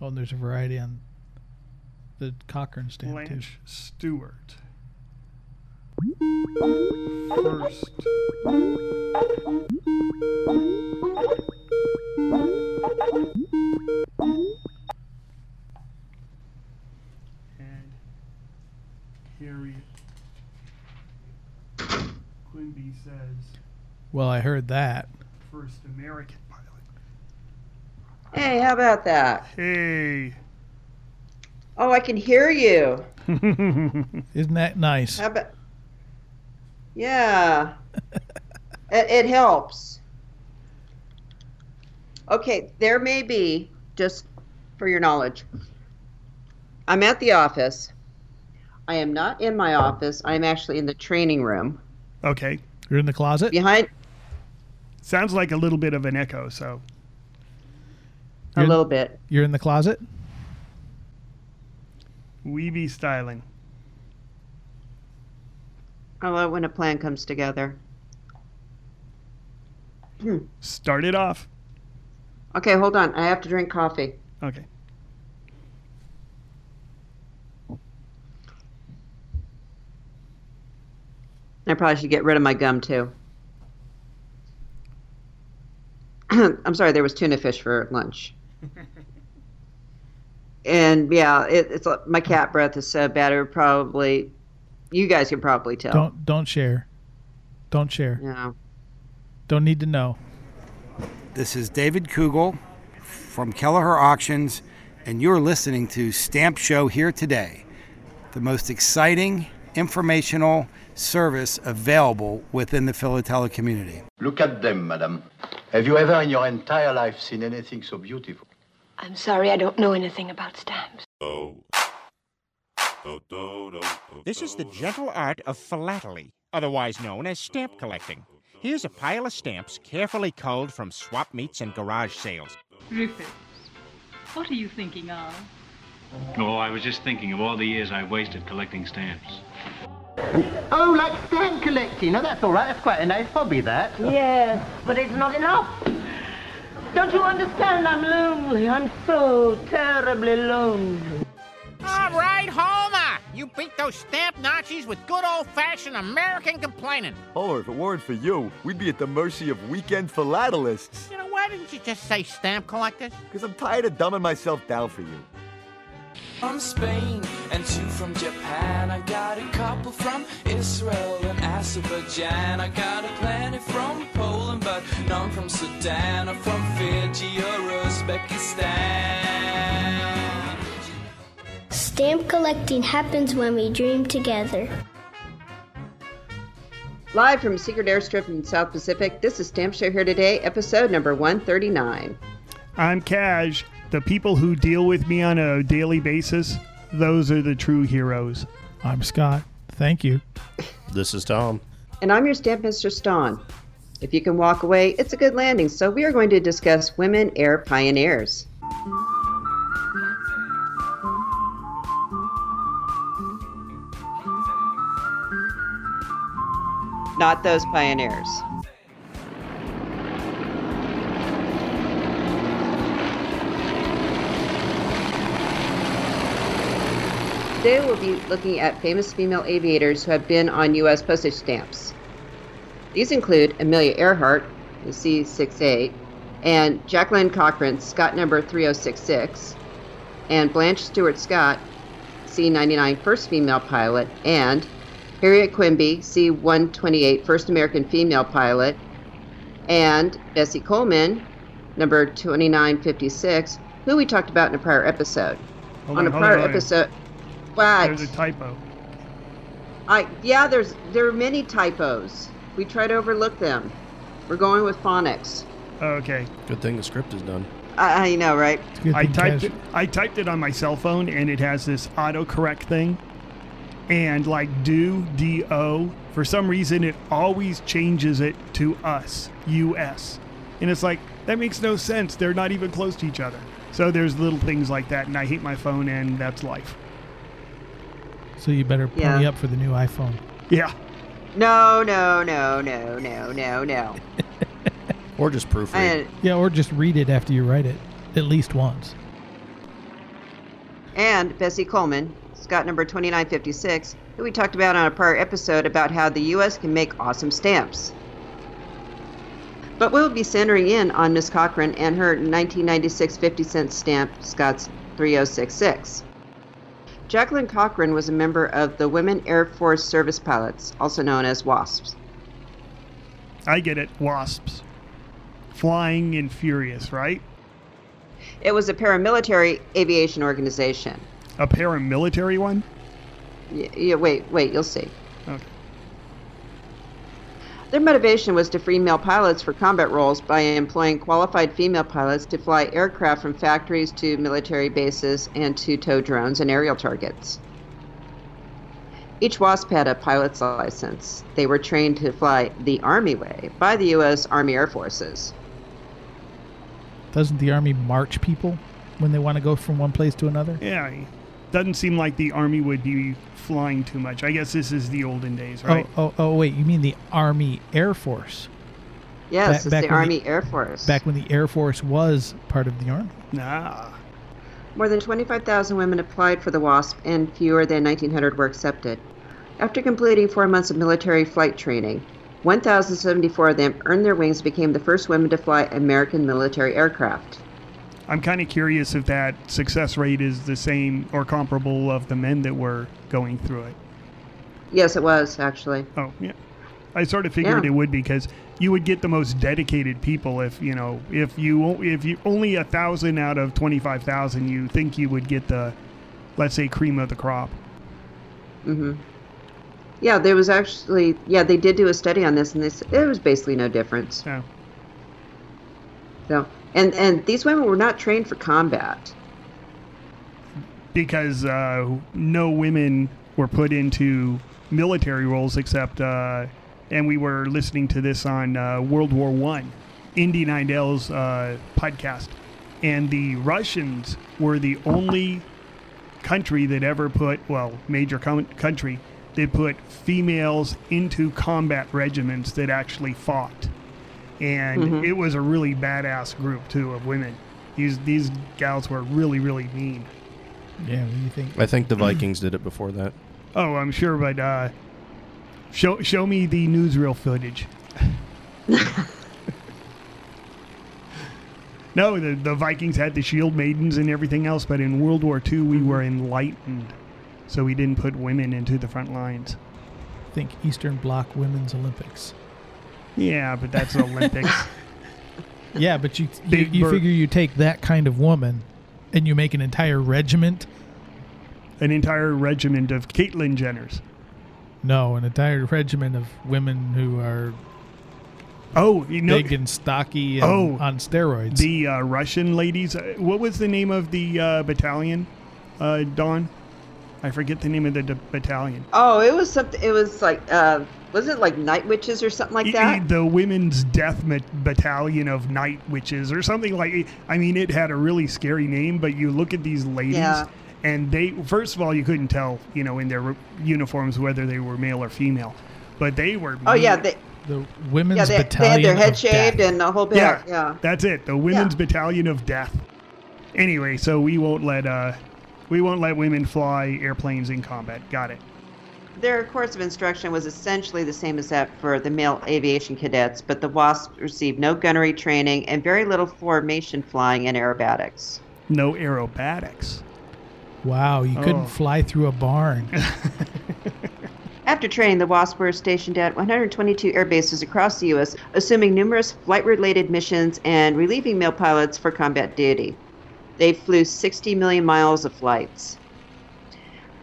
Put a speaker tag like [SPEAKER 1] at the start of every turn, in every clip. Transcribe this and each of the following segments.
[SPEAKER 1] Oh, and there's a variety on the Cochran too.
[SPEAKER 2] Blanche Stewart. First. And Harriet Quimby says
[SPEAKER 1] Well, I heard that.
[SPEAKER 2] first American.
[SPEAKER 3] Hey, how about that?
[SPEAKER 2] Hey.
[SPEAKER 3] Oh, I can hear you.
[SPEAKER 1] Isn't that nice?
[SPEAKER 3] How about? Yeah, it, it helps. Okay, there may be just for your knowledge. I'm at the office. I am not in my office. I am actually in the training room
[SPEAKER 2] okay.
[SPEAKER 1] You're in the closet.
[SPEAKER 3] behind
[SPEAKER 2] Sounds like a little bit of an echo, so
[SPEAKER 3] a
[SPEAKER 1] You're-
[SPEAKER 3] little bit.
[SPEAKER 1] You're in the closet.
[SPEAKER 2] Weeby styling.
[SPEAKER 3] I love when a plan comes together. Hmm.
[SPEAKER 2] Start it off.
[SPEAKER 3] Okay, hold on. I have to drink coffee.
[SPEAKER 2] Okay.
[SPEAKER 3] I probably should get rid of my gum too. I'm sorry, there was tuna fish for lunch. and yeah, it, it's like- my cat breath is so bad. It would probably, you guys can probably tell.
[SPEAKER 1] Don't don't share. Don't share.
[SPEAKER 3] Yeah.
[SPEAKER 1] Don't need to know.
[SPEAKER 4] This is David Kugel from Kelleher Auctions, and you're listening to Stamp Show Here Today, the most exciting, informational service available within the Philatelic community.
[SPEAKER 5] Look at them, madam. Have you ever in your entire life seen anything so beautiful?
[SPEAKER 6] I'm sorry, I don't know anything about stamps. Oh.
[SPEAKER 7] This is the gentle art of philately, otherwise known as stamp collecting. Here's a pile of stamps carefully culled from swap meets and garage sales.
[SPEAKER 8] Rufus, what are you thinking of?
[SPEAKER 9] Oh, I was just thinking of all the years I wasted collecting stamps.
[SPEAKER 10] Oh, like stamp collecting. Now that's all right. That's quite a nice hobby, that.
[SPEAKER 6] Yes, but it's not enough.
[SPEAKER 10] Don't you understand? I'm lonely. I'm so terribly lonely.
[SPEAKER 7] All right, Homer! You beat those stamp Nazis with good old-fashioned American complaining.
[SPEAKER 11] Oh, if it weren't for you, we'd be at the mercy of weekend philatelists.
[SPEAKER 7] You know, why didn't you just say stamp collectors?
[SPEAKER 11] Because I'm tired of dumbing myself down for you.
[SPEAKER 12] From Spain and two from Japan. I got a couple from Israel and Azerbaijan. I got a plenty from Poland, but none from Sudan or from Fiji or Uzbekistan.
[SPEAKER 13] Stamp collecting happens when we dream together.
[SPEAKER 3] Live from Secret Airstrip in South Pacific, this is Stamp Show Here Today, episode number 139.
[SPEAKER 2] I'm Cash. The people who deal with me on a daily basis, those are the true heroes.
[SPEAKER 1] I'm Scott. Thank you.
[SPEAKER 14] This is Tom.
[SPEAKER 3] And I'm your Stamp Mr. Stawn. If you can walk away, it's a good landing, so we are going to discuss women air pioneers. Not those pioneers. Today we'll be looking at famous female aviators who have been on U.S. postage stamps. These include Amelia Earhart, the C68, and Jacqueline Cochran, Scott number 3066, and Blanche Stewart Scott, C99 first female pilot, and Harriet Quimby, C128 first American female pilot, and Bessie Coleman, number 2956, who we talked about in a prior episode.
[SPEAKER 2] Hold
[SPEAKER 3] on
[SPEAKER 2] on,
[SPEAKER 3] a prior
[SPEAKER 2] on.
[SPEAKER 3] episode. What?
[SPEAKER 2] There's a typo.
[SPEAKER 3] I yeah, there's there are many typos. We try to overlook them. We're going with phonics.
[SPEAKER 2] Oh, okay.
[SPEAKER 14] Good thing the script is done.
[SPEAKER 3] I, I know, right?
[SPEAKER 2] I typed it. I typed it on my cell phone, and it has this autocorrect thing. And like do do, for some reason it always changes it to us, us, and it's like that makes no sense. They're not even close to each other. So there's little things like that, and I hate my phone, and that's life.
[SPEAKER 1] So you better pony
[SPEAKER 3] Yeah.
[SPEAKER 1] up for the new iPhone.
[SPEAKER 2] Yeah.
[SPEAKER 3] No, no, no, no, no, no, no.
[SPEAKER 14] Or just proofread.
[SPEAKER 3] And
[SPEAKER 1] Yeah, or just read it after you write it at least once.
[SPEAKER 3] and Bessie Coleman, Scott number 2956, who we talked about on a prior episode about how the U.S. can make awesome stamps. But we'll be centering in on Miss Cochran and her 1996 50 cent stamp, Scott's 3066. Jacqueline Cochran was a member of the Women Air Force Service Pilots, also known as WASPs.
[SPEAKER 2] I get it. Wasps. Flying and furious, right?
[SPEAKER 3] It was a paramilitary aviation organization.
[SPEAKER 2] A paramilitary one?
[SPEAKER 3] Yeah, yeah wait, wait, you'll see.
[SPEAKER 2] Okay.
[SPEAKER 3] Their motivation was to free male pilots for combat roles by employing qualified female pilots to fly aircraft from factories to military bases and to tow drones and aerial targets. Each WASP had a pilot's license. They were trained to fly the Army way by the U.S. Army Air Forces.
[SPEAKER 1] Doesn't the Army march people when they want to go from one place to another?
[SPEAKER 2] Yeah. Doesn't seem like the Army would be flying too much. I guess this is the olden days, oh, right?
[SPEAKER 1] Oh, oh, oh wait, you mean the Army Air Force?
[SPEAKER 3] Yes,
[SPEAKER 1] Ba-
[SPEAKER 3] it's the
[SPEAKER 1] when
[SPEAKER 3] Army Air Force.
[SPEAKER 1] Back when the Air Force was part of the Army.
[SPEAKER 2] Nah.
[SPEAKER 3] More than 25,000 women applied for the WASP, and fewer than 1,900 were accepted. After completing four months of military flight training, 1,074 of them earned their wings and became the first women to fly American military aircraft.
[SPEAKER 2] I'm kind of curious if that success rate is the same or comparable of the men that were going through it.
[SPEAKER 3] Yes, it was, actually.
[SPEAKER 2] Oh, yeah. I sort of figured
[SPEAKER 3] Yeah.
[SPEAKER 2] it would because you would get the most dedicated people if you know if you if you only a thousand out of twenty five thousand you think you would get the let's say cream of the crop.
[SPEAKER 3] hmm Yeah, there was actually, yeah, they did do a study on this, and this it was basically no difference.
[SPEAKER 2] Yeah.
[SPEAKER 3] So, and and these women were not trained for combat.
[SPEAKER 2] because uh, no women were put into military roles except, uh, and we were listening to this on uh, World War One, Indy Neidell's uh, podcast, and the Russians were the only country that ever put, well, major com- country that put females into combat regiments that actually fought, and
[SPEAKER 3] Mhm.
[SPEAKER 2] it was a really badass group too of women. These these gals were really really mean.
[SPEAKER 1] Yeah, what do you think?
[SPEAKER 14] I think the Vikings did it before that.
[SPEAKER 2] Oh, I'm sure, but uh, show show me the newsreel footage. no, the the Vikings had the shield maidens and everything else, but in World War II we were enlightened, so we didn't put women into the front lines.
[SPEAKER 1] think Eastern Bloc Women's Olympics.
[SPEAKER 2] Yeah, but that's Olympics.
[SPEAKER 1] Yeah, but you you,
[SPEAKER 2] Big
[SPEAKER 1] you
[SPEAKER 2] Bird.
[SPEAKER 1] figure you take that kind of woman and you make an entire regiment.
[SPEAKER 2] An entire regiment of Caitlyn Jenners.
[SPEAKER 1] No, an entire regiment of women who are
[SPEAKER 2] Oh, you know,
[SPEAKER 1] big and stocky and
[SPEAKER 2] Oh,
[SPEAKER 1] on steroids.
[SPEAKER 2] the uh, Russian ladies. uh, What was the name of the uh, battalion, uh, Dawn? I forget the name of the d- battalion.
[SPEAKER 3] Oh, it was something. It was like, uh, was it like night witches or something like
[SPEAKER 2] Y-
[SPEAKER 3] that?
[SPEAKER 2] The Women's Death Ma- Battalion of Night Witches, or something like. I mean, it had a really scary name, but you look at these ladies,
[SPEAKER 3] Yeah.
[SPEAKER 2] and they. First of all, you couldn't tell, you know, in their uniforms whether they were male or female, but they were.
[SPEAKER 3] Oh yeah, they
[SPEAKER 1] the women's
[SPEAKER 3] yeah they, they had their head shaved
[SPEAKER 1] death.
[SPEAKER 3] and the whole bit.
[SPEAKER 2] Yeah,
[SPEAKER 3] Yeah.
[SPEAKER 2] that's it. The Women's Battalion of Death. Anyway, so we won't let uh, we won't let women fly airplanes in combat. Got it.
[SPEAKER 3] Their course of instruction was essentially the same as that for the male aviation cadets, but the WASP received no gunnery training and very little formation flying and aerobatics.
[SPEAKER 2] No aerobatics.
[SPEAKER 1] Wow, you
[SPEAKER 2] Oh.
[SPEAKER 1] couldn't fly through a barn.
[SPEAKER 3] After training, the WASP were stationed at 122 air bases across the U.S., assuming numerous flight related missions and relieving male pilots for combat duty. They flew 60 million miles of flights.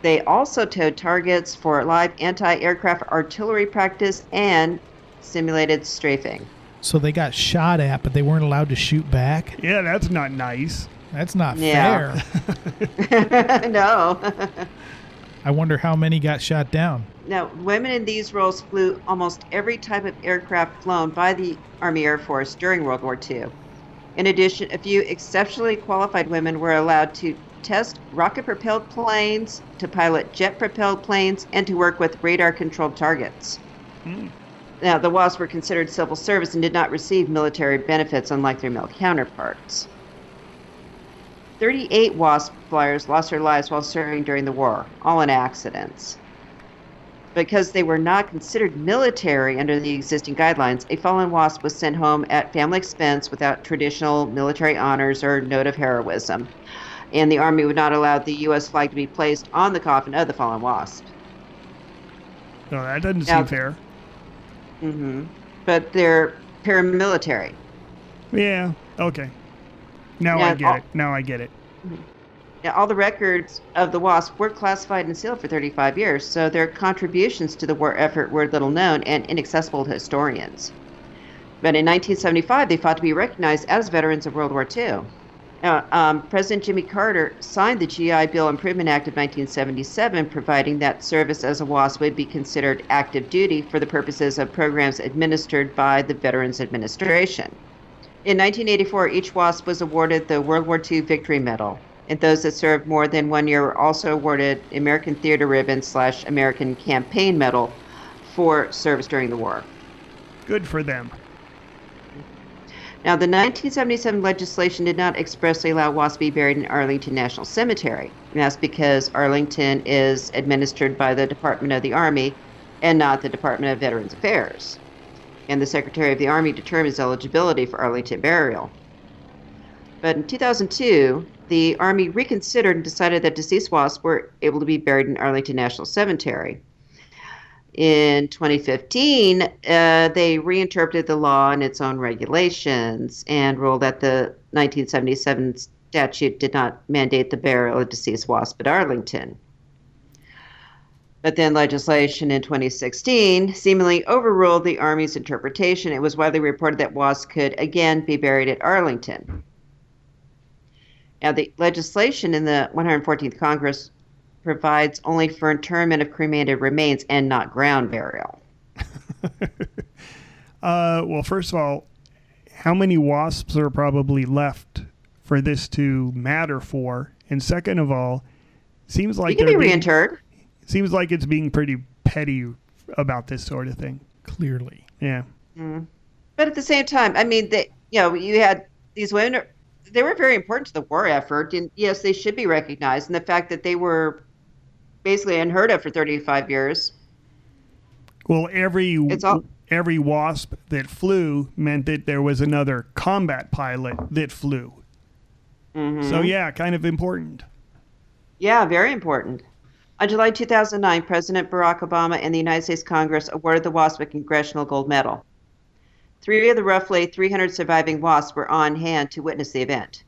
[SPEAKER 3] They also towed targets for live anti aircraft artillery practice and simulated strafing.
[SPEAKER 1] so they got shot at, but they weren't allowed to shoot back.
[SPEAKER 2] Yeah, that's not nice.
[SPEAKER 1] That's not
[SPEAKER 3] Yeah.
[SPEAKER 1] fair.
[SPEAKER 3] no.
[SPEAKER 1] I wonder how many got shot down.
[SPEAKER 3] Now, women in these roles flew almost every type of aircraft flown by the Army Air Force during World War II. In addition, a few exceptionally qualified women were allowed to test rocket propelled planes, to pilot jet propelled planes, and to work with radar controlled targets.
[SPEAKER 2] Hmm.
[SPEAKER 3] Now, the WASP were considered civil service and did not receive military benefits unlike their male counterparts. 38 WASP flyers lost their lives while serving during the war, all in accidents. Because they were not considered military under the existing guidelines, a fallen WASP was sent home at family expense without traditional military honors or note of heroism. And the Army would not allow the U.S. flag to be placed on the coffin of the fallen WASP.
[SPEAKER 2] No, that doesn't
[SPEAKER 3] Now-
[SPEAKER 2] seem fair.
[SPEAKER 3] Mm-hmm. But they're paramilitary.
[SPEAKER 2] Yeah. Okay. Now
[SPEAKER 3] Yeah,
[SPEAKER 2] I get
[SPEAKER 3] all-
[SPEAKER 2] it. Now I get it.
[SPEAKER 3] Now, all the records of the WASP were classified and sealed for 35 years, so their contributions to the war effort were little known and inaccessible to historians. But in 1975, they fought to be recognized as veterans of World War II. Now, um, President Jimmy Carter signed the GI Bill Improvement Act of 1977, providing that service as a WASP would be considered active duty for the purposes of programs administered by the Veterans Administration. In 1984, each WASP was awarded the World War II Victory Medal, and those that served more than one year were also awarded American Theater Ribbon slash American Campaign Medal for service during the war.
[SPEAKER 2] Good for them.
[SPEAKER 3] Now, the 1977 legislation did not expressly allow WASP to be buried in Arlington National Cemetery. And that's because Arlington is administered by the Department of the Army and not the Department of Veterans Affairs. And the Secretary of the Army determines eligibility for Arlington burial. But in 2002, the Army reconsidered and decided that deceased WASP were able to be buried in Arlington National Cemetery. In 2015, uh, they reinterpreted the law and its own regulations and ruled that the 1977 statute did not mandate the burial of deceased WASP at Arlington. But then legislation in 2016 seemingly overruled the Army's interpretation. It was widely reported that wasps could again be buried at Arlington. Now, the legislation in the 114th Congress provides only for interment of cremated remains and not ground burial.
[SPEAKER 2] Uh, well, first of all, how many wasps are probably left for this to matter for? And second of all, seems like
[SPEAKER 3] you can be
[SPEAKER 2] they're being-
[SPEAKER 3] reinterred.
[SPEAKER 2] Seems like it's being pretty petty about this sort of thing.
[SPEAKER 1] Clearly.
[SPEAKER 2] Yeah.
[SPEAKER 3] Mm. But at the same time, I mean, they, you know, you had these women. They were very important to the war effort, and yes, they should be recognized. And the fact that they were basically unheard of for 35 years.
[SPEAKER 2] Well, every
[SPEAKER 3] It's all-
[SPEAKER 2] every wasp that flew meant that there was another combat pilot that flew.
[SPEAKER 3] Mhm.
[SPEAKER 2] So yeah, kind of important.
[SPEAKER 3] Yeah, very important. On July 2009, President Barack Obama and the United States Congress awarded the WASP a Congressional Gold Medal. Three of the roughly 300 surviving WASPs were on hand to witness the event.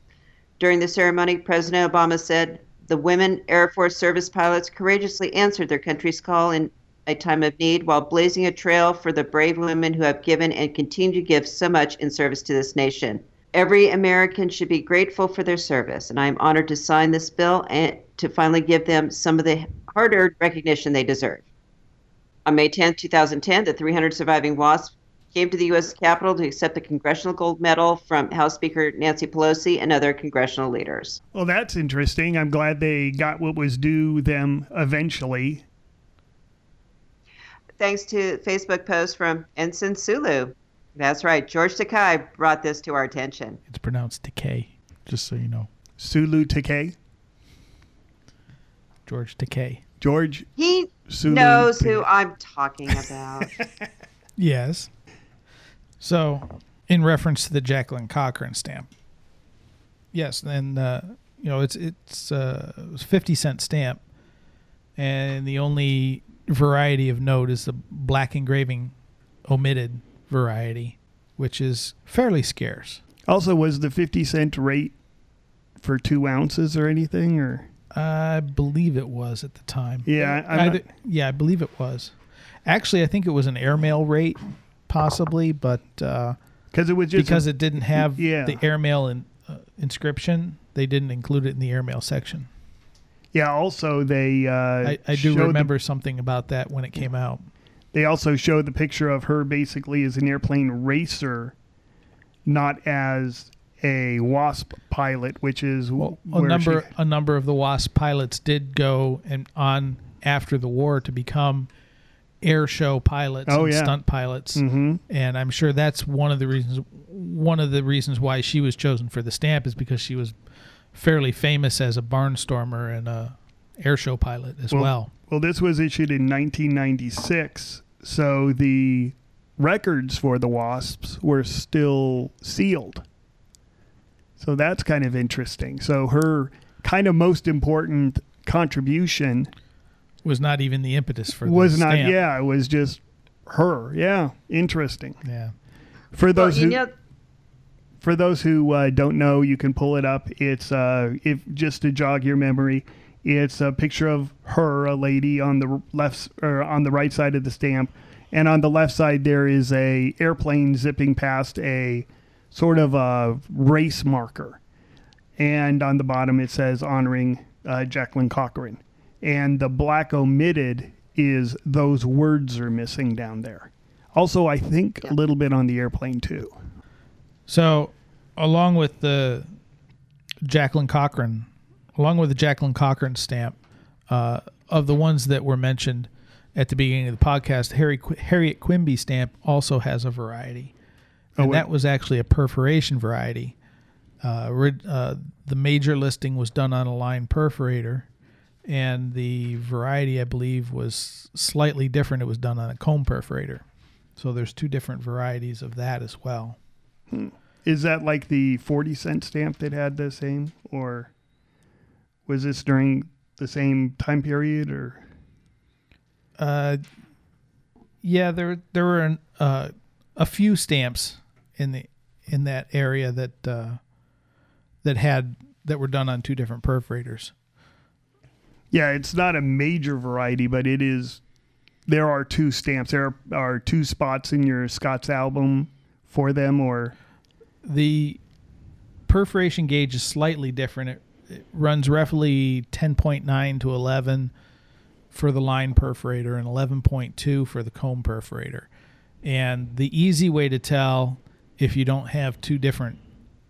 [SPEAKER 3] During the ceremony, President Obama said, The women Air Force service pilots courageously answered their country's call in a time of need while blazing a trail for the brave women who have given and continue to give so much in service to this nation. Every American should be grateful for their service, and I am honored to sign this bill and to finally give them some of the hard earned recognition they deserve. On May 10, 2010, the 300 surviving WASP came to the U.S. Capitol to accept the Congressional Gold Medal from House Speaker Nancy Pelosi and other congressional leaders.
[SPEAKER 2] Well, that's interesting. I'm glad they got what was due them eventually.
[SPEAKER 3] Thanks to Facebook post from Ensign Sulu. That's right, George Takei brought this to our attention.
[SPEAKER 1] It's pronounced decay, just so you know.
[SPEAKER 2] Sulu Takei.
[SPEAKER 1] George Takei.
[SPEAKER 2] George.
[SPEAKER 3] He
[SPEAKER 2] Sulu
[SPEAKER 3] knows
[SPEAKER 2] Takei.
[SPEAKER 3] who I'm talking about.
[SPEAKER 1] Yes. So, in reference to the Jacqueline Cochran stamp, yes, and uh, you know it's it's uh, it was fifty cent stamp, and the only variety of note is the black engraving omitted variety, which is fairly scarce.
[SPEAKER 2] Also, was the 50 cent rate for two ounces or anything? Or
[SPEAKER 1] I believe it was at the time.
[SPEAKER 2] Yeah, not-
[SPEAKER 1] yeah, I believe it was. Actually, I think it was an airmail rate, possibly, but
[SPEAKER 2] because it was just
[SPEAKER 1] because
[SPEAKER 2] a-
[SPEAKER 1] it didn't have
[SPEAKER 2] Yeah.
[SPEAKER 1] the airmail in, uh, inscription, they didn't include it in the airmail section.
[SPEAKER 2] yeah, also they. Uh,
[SPEAKER 1] I, I do
[SPEAKER 2] showed the-
[SPEAKER 1] remember something about that when it came out.
[SPEAKER 2] they also showed the picture of her basically as an airplane racer, not as a wasp pilot, which is w-
[SPEAKER 1] A number
[SPEAKER 2] she,
[SPEAKER 1] a number of the WASP pilots did go and on after the war to become air show pilots
[SPEAKER 2] Oh,
[SPEAKER 1] and
[SPEAKER 2] yeah.
[SPEAKER 1] stunt pilots.
[SPEAKER 2] Mhm.
[SPEAKER 1] And I'm sure that's one of the reasons one of the reasons why she was chosen for the stamp is because she was fairly famous as a barnstormer and a air show pilot as well.
[SPEAKER 2] Well, this was issued in 1996, so the records for the Wasps were still sealed. So that's kind of interesting. So her kind of most important contribution
[SPEAKER 1] Was not even the impetus for the
[SPEAKER 2] was not
[SPEAKER 1] stamp.
[SPEAKER 2] yeah, it was just her. Yeah, interesting.
[SPEAKER 1] Yeah.
[SPEAKER 2] For those
[SPEAKER 3] well,
[SPEAKER 2] who
[SPEAKER 3] know,
[SPEAKER 2] for those who uh, don't know, you can pull it up. It's uh, if just to jog your memory, it's a picture of her, a lady on the left or on the right side of the stamp, and on the left side there is a airplane zipping past a sort of a race marker, and on the bottom it says honoring uh, Jacqueline Cochran, and the black omitted is those words are missing down there. Also, I think a little bit on the airplane too.
[SPEAKER 1] So, along with the Jacqueline Cochran, along with the Jacqueline Cochran stamp, uh, of the ones that were mentioned at the beginning of the podcast, Harry Qu- Harriet Quimby stamp also has a variety,
[SPEAKER 2] Oh,
[SPEAKER 1] and
[SPEAKER 2] what-
[SPEAKER 1] that was actually a perforation variety. Uh, rid- uh, the major listing was done on a line perforator, and the variety, I believe, was slightly different. It was done on a comb perforator. So there's two different varieties of that as well.
[SPEAKER 2] Is that like the 40 cent stamp that had the same, or was this during the same time period, or?
[SPEAKER 1] Uh, yeah, there there were an, uh, a few stamps in the in that area that uh, that had that were done on two different perforators.
[SPEAKER 2] Yeah, it's not a major variety, but it is. There are two stamps. There are two spots in your Scott's album for them, or
[SPEAKER 1] The perforation gauge is slightly different. It, it runs roughly 10.9 to 11 for the line perforator and 11.2 for the comb perforator. And the easy way to tell if you don't have two different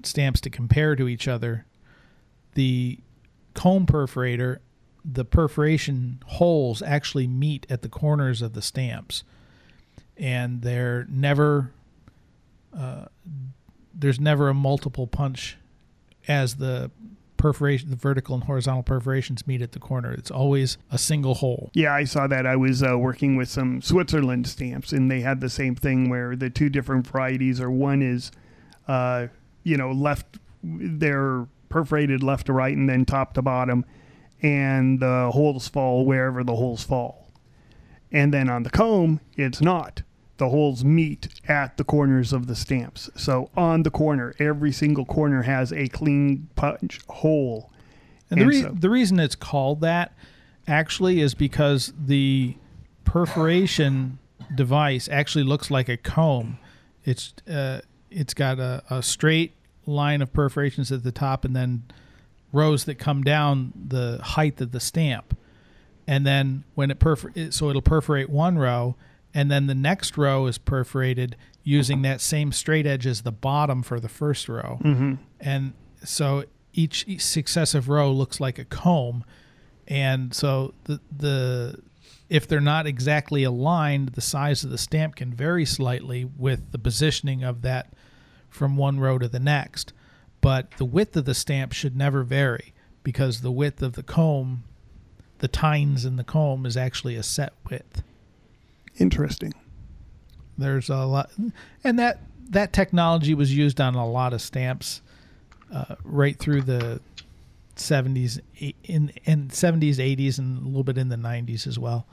[SPEAKER 1] stamps to compare to each other, the comb perforator, the perforation holes actually meet at the corners of the stamps. And they're never uh, there's never a multiple punch as the perforation the vertical and horizontal perforations meet at the corner it's always a single hole
[SPEAKER 2] Yeah, I saw that. I was uh, working with some Switzerland stamps, and they had the same thing where the two different varieties are one is, uh, you know, left, they're perforated left to right and then top to bottom, and the holes fall wherever the holes fall. And then on the comb, it's not. The holes meet at the corners of the stamps. So on the corner, every single corner has a clean punch hole.
[SPEAKER 1] and the, re-
[SPEAKER 2] so-
[SPEAKER 1] the reason it's called that actually is because the perforation device actually looks like a comb it's uh, it's got a, a straight line of perforations at the top and then rows that come down the height of the stamp. And then when it perfor- so it'll perforate one row and then the next row is perforated using that same straight edge as the bottom for the first row.
[SPEAKER 2] Mhm.
[SPEAKER 1] and so each, each successive row looks like a comb. And so the the if they're not exactly aligned the size of the stamp can vary slightly with the positioning of that from one row to the next but the width of the stamp should never vary because the width of the comb the tines in the comb is actually a set width
[SPEAKER 2] Interesting.
[SPEAKER 1] there's a lot and that that technology was used on a lot of stamps uh, right through the 70s e- in in 70s 80s and a little bit in the 90s as well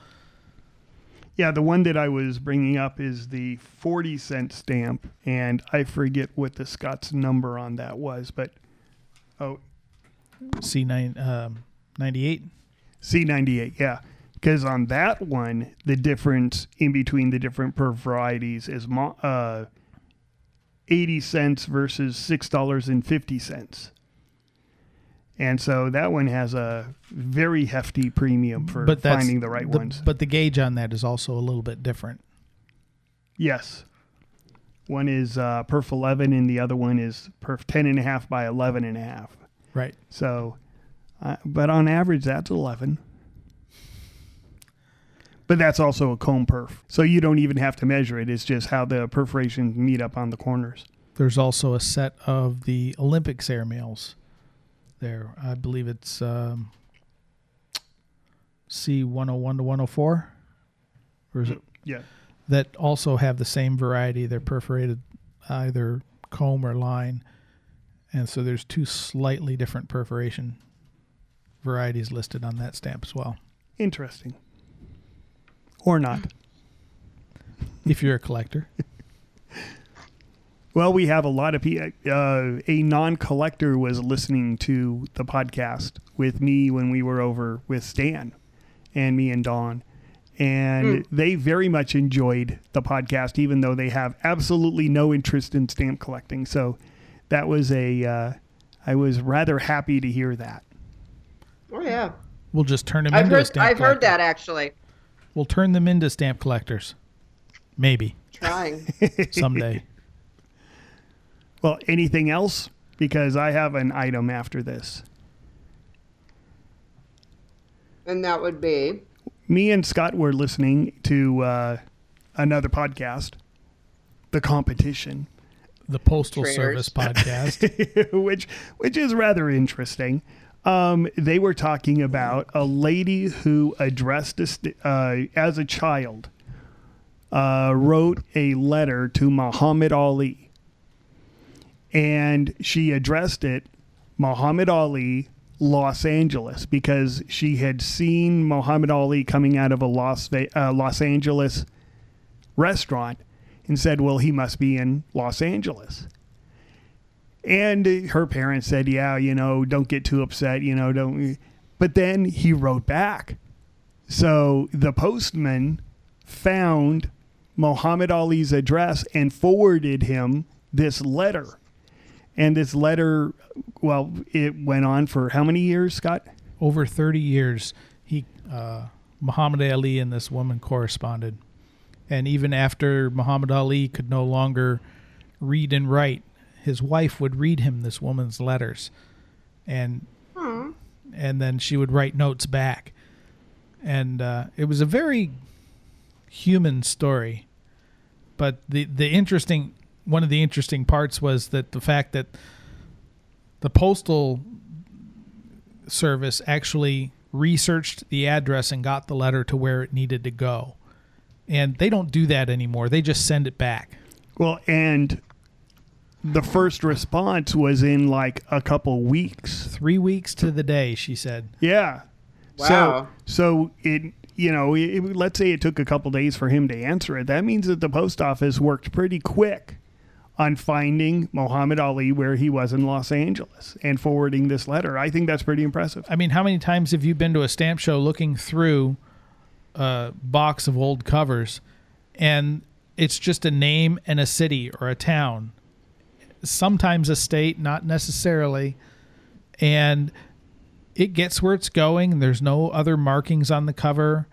[SPEAKER 2] Yeah, the one that I was bringing up is the 40 cent stamp, and I forget what the Scott's number on that was, but oh,
[SPEAKER 1] c9 um, 98
[SPEAKER 2] C98, yeah. Because on that one, the difference in between the different per varieties is mo- uh, 80 cents versus $6.50. And so that one has a very hefty premium for
[SPEAKER 1] but
[SPEAKER 2] finding the right ones.
[SPEAKER 1] but the gauge on that is also a little bit different
[SPEAKER 2] Yes. One is uh, perf 11 and the other one is perf 10 and a half by 11 and a half.
[SPEAKER 1] right
[SPEAKER 2] So, uh, but on average, that's 11. But that's also a comb perf. So you don't even have to measure it. It's just how the perforations meet up on the corners.
[SPEAKER 1] there's also a set of the olympics airmails there. I believe it's um, C one hundred one to one hundred four, or is it?
[SPEAKER 2] Yeah.
[SPEAKER 1] That also have the same variety. They're perforated either comb or line, and so there's two slightly different perforation varieties listed on that stamp as well.
[SPEAKER 2] Interesting. Or not.
[SPEAKER 1] If you're a collector.
[SPEAKER 2] Well, we have a lot of people. Uh, a non-collector was listening to the podcast with me when we were over with Stan, and me and Dawn, and
[SPEAKER 3] Mm.
[SPEAKER 2] they very much enjoyed the podcast, even though they have absolutely no interest in stamp collecting. So that was a. Uh, I was rather happy to hear that.
[SPEAKER 3] Oh yeah.
[SPEAKER 1] We'll just turn them
[SPEAKER 3] I've
[SPEAKER 1] into a
[SPEAKER 3] heard
[SPEAKER 1] stamp
[SPEAKER 3] I've heard that actually.
[SPEAKER 1] We'll turn them into stamp collectors. Maybe
[SPEAKER 3] Trying.
[SPEAKER 1] someday.
[SPEAKER 2] Well, anything else? Because I have an item after this.
[SPEAKER 3] and that would be
[SPEAKER 2] me and Scott were listening to uh, another podcast, The Competition,
[SPEAKER 1] the Postal
[SPEAKER 3] Traitors.
[SPEAKER 1] Service podcast.
[SPEAKER 2] which which is rather interesting. Um, they were talking about a lady who addressed a st- uh, as a child, uh, wrote a letter to Muhammad Ali, and she addressed it Muhammad Ali, Los Angeles, because she had seen Muhammad Ali coming out of a Ve- uh, Los Angeles restaurant, and said, "Well, he must be in Los Angeles." And her parents said, "Yeah, you know, don't get too upset, you know, don't." But then he wrote back. So the postman found Muhammad Ali's address and forwarded him this letter. And this letter, well, it went on for how many years, Scott?
[SPEAKER 1] Over 30 years, he uh, Muhammad Ali and this woman corresponded. And even after Muhammad Ali could no longer read and write, his wife would read him this woman's letters. And and then she would write notes back. And uh, it was a very human story. But the the interesting one of the interesting parts was that the fact that the postal service actually researched the address and got the letter to where it needed to go. And they don't do that anymore. They just send it back.
[SPEAKER 2] Well, and the first response was in like a couple weeks.
[SPEAKER 1] 3 weeks to the day, she said.
[SPEAKER 2] Yeah.
[SPEAKER 3] Wow.
[SPEAKER 2] So so it you know it, let's say it took a couple days for him to answer it. That means that the post office worked pretty quick on finding Muhammad Ali where he was in Los Angeles and forwarding this letter. I think that's pretty impressive.
[SPEAKER 1] I mean, how many times have you been to a stamp show looking through a box of old covers and it's just a name and a city or a town? Sometimes a state, not necessarily. And it gets where it's going. There's no other markings on the cover.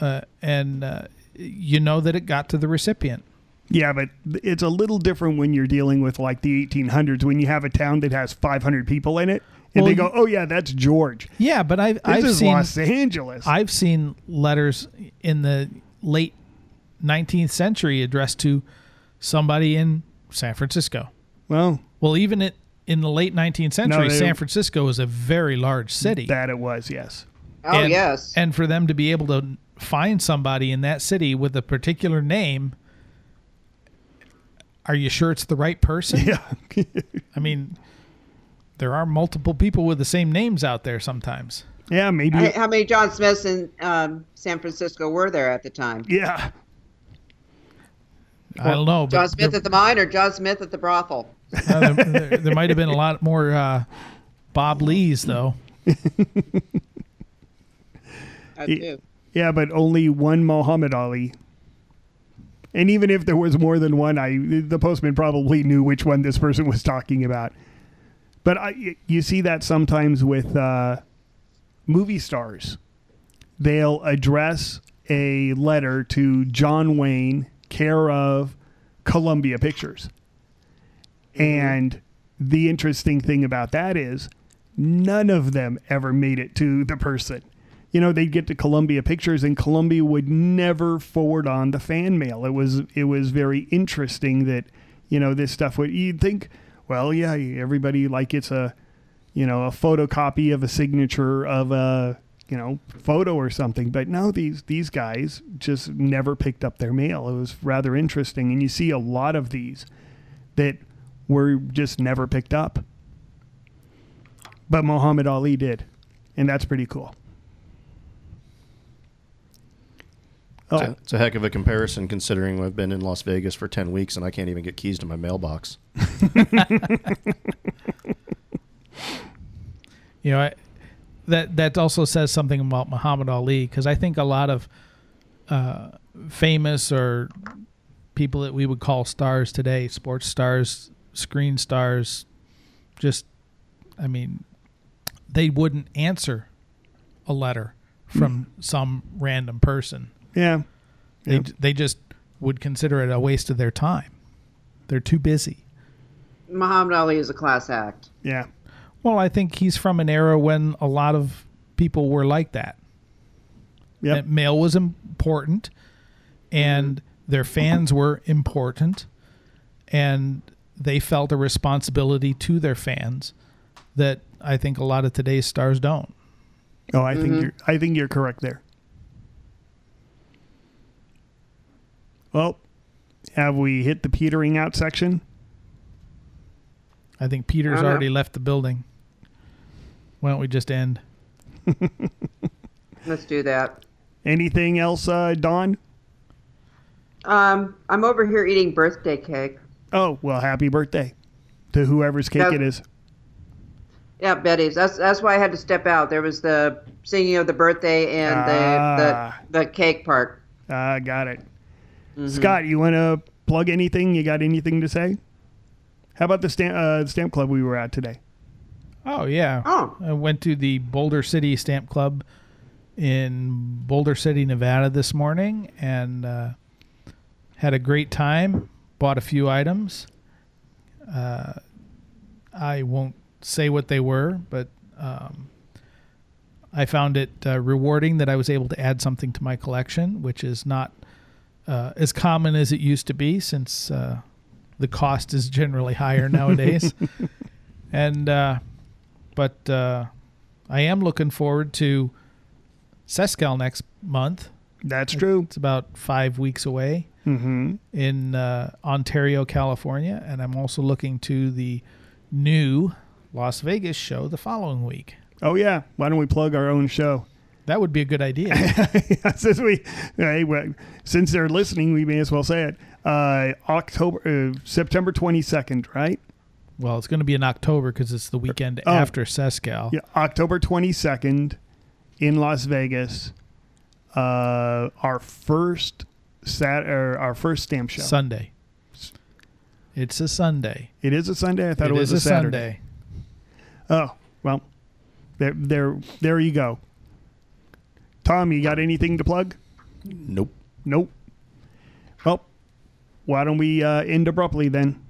[SPEAKER 1] Uh, and uh, you know that it got to the recipient.
[SPEAKER 2] Yeah, but it's a little different when you're dealing with like the 1800s when you have a town that has 500 people in it and
[SPEAKER 1] Well,
[SPEAKER 2] they go, "Oh yeah, that's George."
[SPEAKER 1] Yeah, but I've
[SPEAKER 2] This
[SPEAKER 1] I've
[SPEAKER 2] is
[SPEAKER 1] seen
[SPEAKER 2] Los Angeles.
[SPEAKER 1] I've seen letters in the late 19th century addressed to somebody in San Francisco.
[SPEAKER 2] Well,
[SPEAKER 1] well, even it, in the late 19th century,
[SPEAKER 2] they-
[SPEAKER 1] San Francisco was a very large city.
[SPEAKER 2] That it was, yes.
[SPEAKER 3] Oh,
[SPEAKER 1] and,
[SPEAKER 3] yes.
[SPEAKER 1] And for them to be able to find somebody in that city with a particular name, are you sure it's the right person?
[SPEAKER 2] Yeah.
[SPEAKER 1] I mean, there are multiple people with the same names out there sometimes.
[SPEAKER 2] Yeah, maybe.
[SPEAKER 3] I- how many John Smiths in um, San Francisco were there at the time?
[SPEAKER 2] Yeah.
[SPEAKER 1] I don't know.
[SPEAKER 3] John Smith
[SPEAKER 1] there,
[SPEAKER 3] at the mine or John Smith at the brothel?
[SPEAKER 1] uh, there, there- there might have been a lot more uh, Bob Lees, though.
[SPEAKER 3] I
[SPEAKER 2] Y-
[SPEAKER 3] do.
[SPEAKER 2] Yeah, but only one Muhammad Ali. And even if there was more than one, I the postman probably knew which one this person was talking about. But I, you see that sometimes with uh, movie stars. They'll address a letter to John Wayne, care of Columbia Pictures. And the interesting thing about that is none of them ever made it to the person. You know, they'd get to Columbia Pictures and Columbia would never forward on the fan mail. It was it was very interesting that, you know, this stuff would you'd think, well, yeah, everybody like it's a you know, a photocopy of a signature of a you know photo or something. But no, these these guys just never picked up their mail. It was rather interesting, and you see a lot of these that were just never picked up. But Muhammad Ali did, and that's pretty cool.
[SPEAKER 14] It's, a, it's a heck of a comparison considering I've been in Las Vegas for 10 weeks and I can't even get keys to my mailbox.
[SPEAKER 1] You know, I, that that also says something about Muhammad Ali because I think a lot of uh, famous or people that we would call stars today, sports stars, screen stars, just, I mean, they wouldn't answer a letter from some random person.
[SPEAKER 2] Yeah.
[SPEAKER 1] They
[SPEAKER 2] Yep.
[SPEAKER 1] they just would consider it a waste of their time. They're too busy.
[SPEAKER 3] Muhammad Ali is a class act.
[SPEAKER 2] Yeah.
[SPEAKER 1] Well, I think he's from an era when a lot of people were like that.
[SPEAKER 2] Yep.
[SPEAKER 1] That mail was important and mm-hmm. their fans were important and they felt a responsibility to their fans that I think a lot of today's stars don't.
[SPEAKER 2] Oh, I think mm-hmm. you're I think you're correct there. Well, have we hit the petering out section?
[SPEAKER 1] I think Peter's
[SPEAKER 3] I
[SPEAKER 1] already left the building. Why don't we just end?
[SPEAKER 3] Let's do that.
[SPEAKER 2] Anything else, uh, Dawn?
[SPEAKER 3] Um, I'm over here eating birthday cake.
[SPEAKER 2] Oh, well, happy birthday to whoever's cake
[SPEAKER 3] Yeah.
[SPEAKER 2] it is.
[SPEAKER 3] Yeah, Betty's. That's that's why I had to step out. There was the singing of the birthday and
[SPEAKER 2] Ah.
[SPEAKER 3] the, the the cake part.
[SPEAKER 2] Ah, got it.
[SPEAKER 3] Mm-hmm.
[SPEAKER 2] Scott, you want to plug anything? You got anything to say? How about the stamp, uh, the stamp club we were at today?
[SPEAKER 1] Oh yeah.
[SPEAKER 3] Oh.
[SPEAKER 1] I went to the Boulder City Stamp Club in Boulder City, Nevada this morning and uh, had a great time. Bought a few items. Uh, I won't say what they were, but um, I found it uh, rewarding that I was able to add something to my collection, which is not uh, as common as it used to be since uh, the cost is generally higher nowadays. and uh, but uh, I am looking forward to Sescal next month.
[SPEAKER 2] That's true.
[SPEAKER 1] It's about five weeks away
[SPEAKER 2] Mm-hmm.
[SPEAKER 1] in uh, Ontario, California, and I'm also looking to the new Las Vegas show the following week.
[SPEAKER 2] Oh yeah. Why don't we plug our own show?
[SPEAKER 1] That would be a good idea.
[SPEAKER 2] since we, hey, well, since they're listening, we may as well say it. Uh, October, uh, September twenty second, right?
[SPEAKER 1] well, it's going to be in October because it's the weekend
[SPEAKER 2] Oh.
[SPEAKER 1] after Sescal.
[SPEAKER 2] Yeah, October twenty second in Las Vegas. Uh, our first sat, or our first stamp show.
[SPEAKER 1] Sunday. It's a Sunday.
[SPEAKER 2] It is a Sunday. I thought it,
[SPEAKER 1] It
[SPEAKER 2] was a
[SPEAKER 1] a
[SPEAKER 2] Saturday. Oh well, there, there, there you go. Tom, you got anything to plug?
[SPEAKER 14] Nope.
[SPEAKER 2] Nope. Well, why don't we uh, end abruptly then?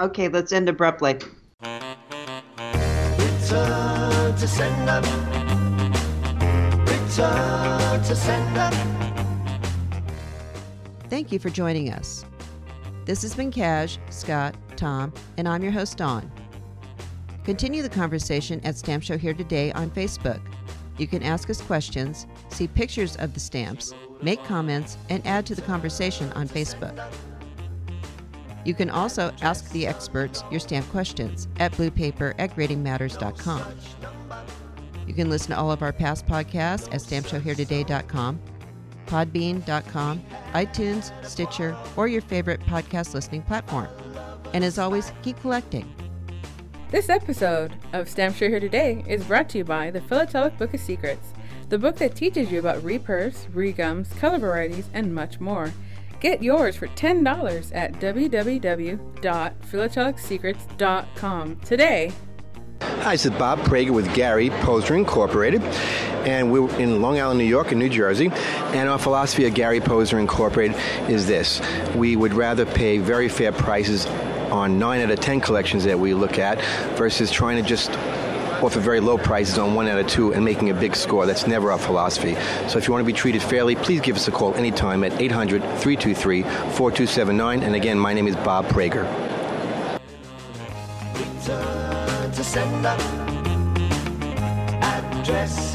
[SPEAKER 3] Okay, let's end abruptly.
[SPEAKER 15] Return to sender. Return to sender.
[SPEAKER 3] Thank you for joining us. This has been Cash, Scott, Tom, and I'm your host, Dawn. Continue the conversation at Stamp Show Here Today on Facebook. You can ask us questions, see pictures of the stamps, make comments, and add to the conversation on Facebook. You can also ask the experts your stamp questions at bluepaper at gradingmatters.com. You can listen to all of our past podcasts at stampshowheretoday.com, podbean.com, iTunes, Stitcher, or your favorite podcast listening platform. And as always, keep collecting.
[SPEAKER 16] This episode of Stamp Show Here Today is brought to you by the Philatelic Book of Secrets, the book that teaches you about reperfs, regums, color varieties, and much more. Get yours for $10 at www.philatelicsecrets.com today.
[SPEAKER 17] Hi, this is Bob Prager with Gary Posner Incorporated, and we're in Long Island, New York, and New Jersey. And our philosophy at Gary Posner Incorporated is this: we would rather pay very fair prices on nine out of ten collections that we look at, versus trying to just offer very low prices on one out of two and making a big score. That's never our philosophy. So if you want to be treated fairly, please give us a call anytime at 800 323 4279. And again, my name is Bob Prager.
[SPEAKER 15] Address